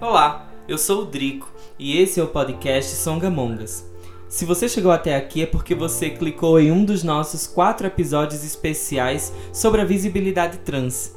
Olá, eu sou o Drico e esse é o podcast Songamongas. Se você chegou até aqui é porque você clicou em um dos nossos quatro episódios especiais sobre a visibilidade trans.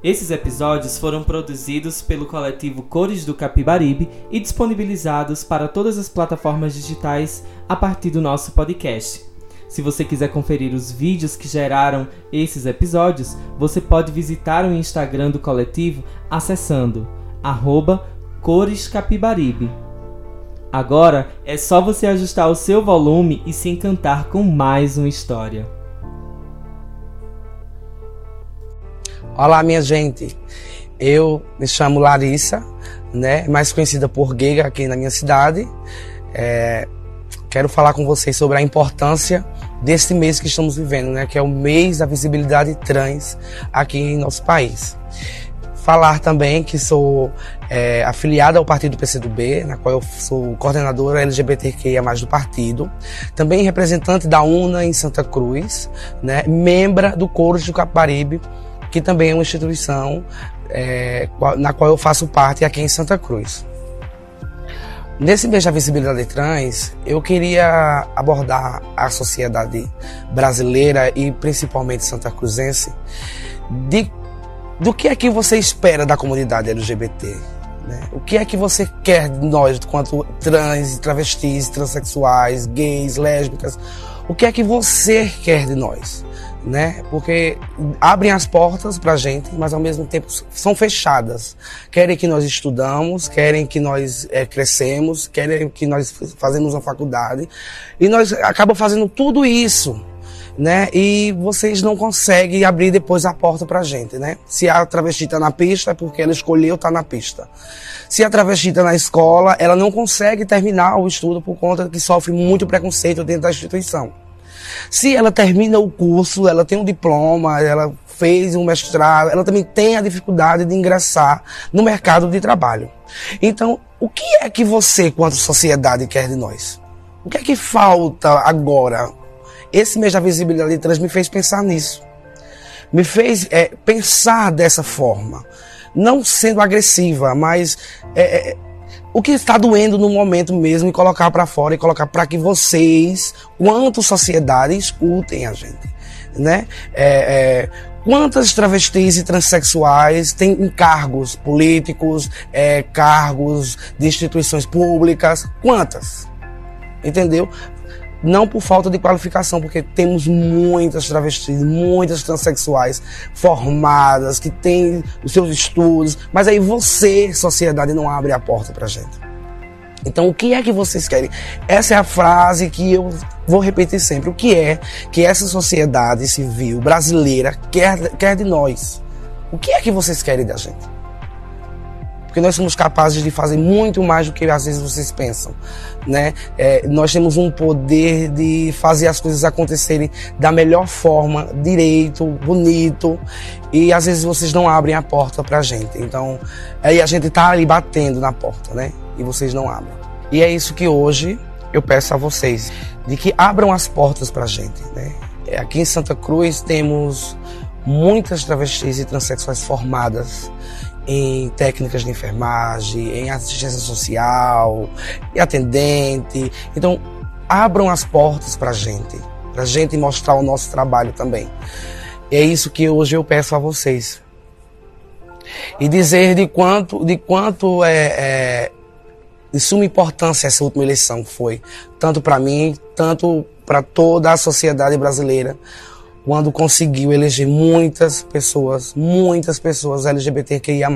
Esses episódios foram produzidos pelo coletivo Cores do Capibaribe e disponibilizados para todas as plataformas digitais a partir do nosso podcast. Se você quiser conferir os vídeos que geraram esses episódios, você pode visitar o Instagram do coletivo acessando arroba Cores Capibaribe. Agora é só você ajustar o seu volume e se encantar com mais uma história. Olá, minha gente. Eu me chamo Larissa, né? Mais conhecida por Giga aqui na minha cidade. É, quero falar com vocês sobre a importância desse mês que estamos vivendo, né? Que é o mês da visibilidade trans aqui em nosso país. Falar também que sou é, afiliada ao partido PCdoB, na qual eu sou coordenadora LGBTQIA+, do partido. Também representante da UNA em Santa Cruz, né? Membra do Coro de Caparibe, que também é uma instituição é, na qual eu faço parte aqui em Santa Cruz. Nesse mês da visibilidade trans, eu queria abordar a sociedade brasileira e principalmente santa cruzense de do que é que você espera da comunidade LGBT. Né? O que é que você quer de nós, quanto trans, travestis, transexuais, gays, lésbicas? O que é que você quer de nós? Né? Porque abrem as portas para a gente, mas ao mesmo tempo são fechadas. Querem que nós estudamos, querem que nós é, crescemos, querem que nós fazemos uma faculdade e nós acabamos fazendo tudo isso né? E vocês não conseguem abrir depois a porta pra gente, né? Se a travesti tá na pista é porque ela escolheu estar tá na pista. Se a travesti tá na escola, ela não consegue terminar o estudo por conta que sofre muito preconceito dentro da instituição. Se ela termina o curso, ela tem um diploma, ela fez um mestrado, ela também tem a dificuldade de ingressar no mercado de trabalho. Então, o que é que você, quanto sociedade, quer de nós? O que é que falta agora esse mês da visibilidade trans me fez pensar nisso. Me fez é, pensar dessa forma. Não sendo agressiva, mas é, é, o que está doendo no momento mesmo e colocar para fora e colocar para que vocês, quanto sociedade, escutem a gente. Né? É, é, quantas travestis e transexuais têm cargos políticos, é, cargos de instituições públicas? Quantas? Entendeu? Não por falta de qualificação, porque temos muitas travestis, muitas transexuais formadas, que têm os seus estudos, mas aí você, sociedade, não abre a porta pra gente. Então, o que é que vocês querem? Essa é a frase que eu vou repetir sempre. O que é que essa sociedade civil brasileira quer, quer de nós? O que é que vocês querem da gente? Porque nós somos capazes de fazer muito mais do que às vezes vocês pensam, né? É, nós temos um poder de fazer as coisas acontecerem da melhor forma, direito, bonito, e às vezes vocês não abrem a porta pra gente. Então, aí a gente tá ali batendo na porta, né? E vocês não abrem. E é isso que hoje eu peço a vocês, de que abram as portas pra gente, né? É, aqui em Santa Cruz temos muitas travestis e transexuais formadas em técnicas de enfermagem, em assistência social, em atendente. Então, abram as portas para a gente, para a gente mostrar o nosso trabalho também. E é isso que hoje eu peço a vocês. E dizer de quanto, de quanto é, é de suma importância essa última eleição foi, tanto para mim, tanto para toda a sociedade brasileira, quando conseguiu eleger muitas pessoas, muitas pessoas LGBTQIA+.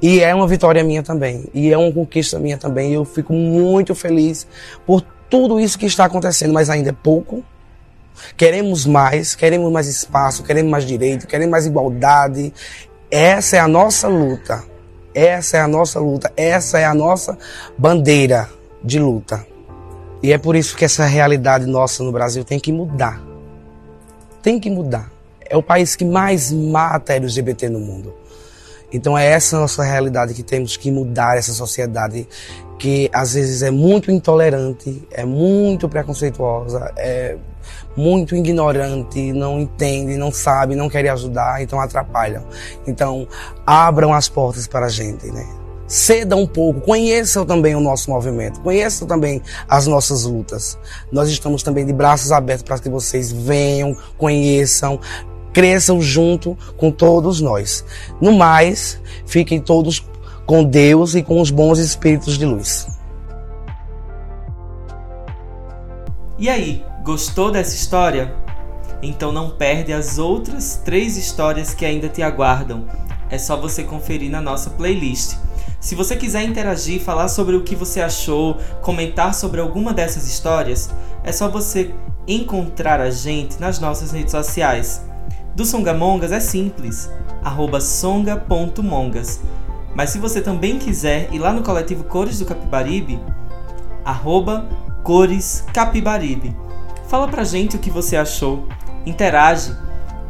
E é uma vitória minha também, e é uma conquista minha também, eu fico muito feliz por tudo isso que está acontecendo, mas ainda é pouco. Queremos mais, queremos mais espaço, queremos mais direito, queremos mais igualdade. Essa é a nossa luta. Essa é a nossa luta, essa é a nossa bandeira de luta. E é por isso que essa realidade nossa no Brasil tem que mudar tem que mudar. É o país que mais mata LGBT no mundo. Então é essa nossa realidade que temos que mudar essa sociedade que às vezes é muito intolerante, é muito preconceituosa, é muito ignorante, não entende, não sabe, não quer ajudar, então atrapalham. Então abram as portas para a gente, né? Ceda um pouco, conheçam também o nosso movimento, conheçam também as nossas lutas. Nós estamos também de braços abertos para que vocês venham, conheçam, cresçam junto com todos nós. No mais, fiquem todos com Deus e com os bons espíritos de luz. E aí, gostou dessa história? Então não perde as outras três histórias que ainda te aguardam. É só você conferir na nossa playlist. Se você quiser interagir, falar sobre o que você achou, comentar sobre alguma dessas histórias, é só você encontrar a gente nas nossas redes sociais. Do Songamongas é simples, songa.mongas. Mas se você também quiser ir lá no coletivo Cores do Capibaribe, arroba Cores Capibaribe. Fala pra gente o que você achou, interage,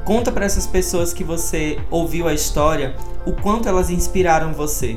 conta para essas pessoas que você ouviu a história o quanto elas inspiraram você.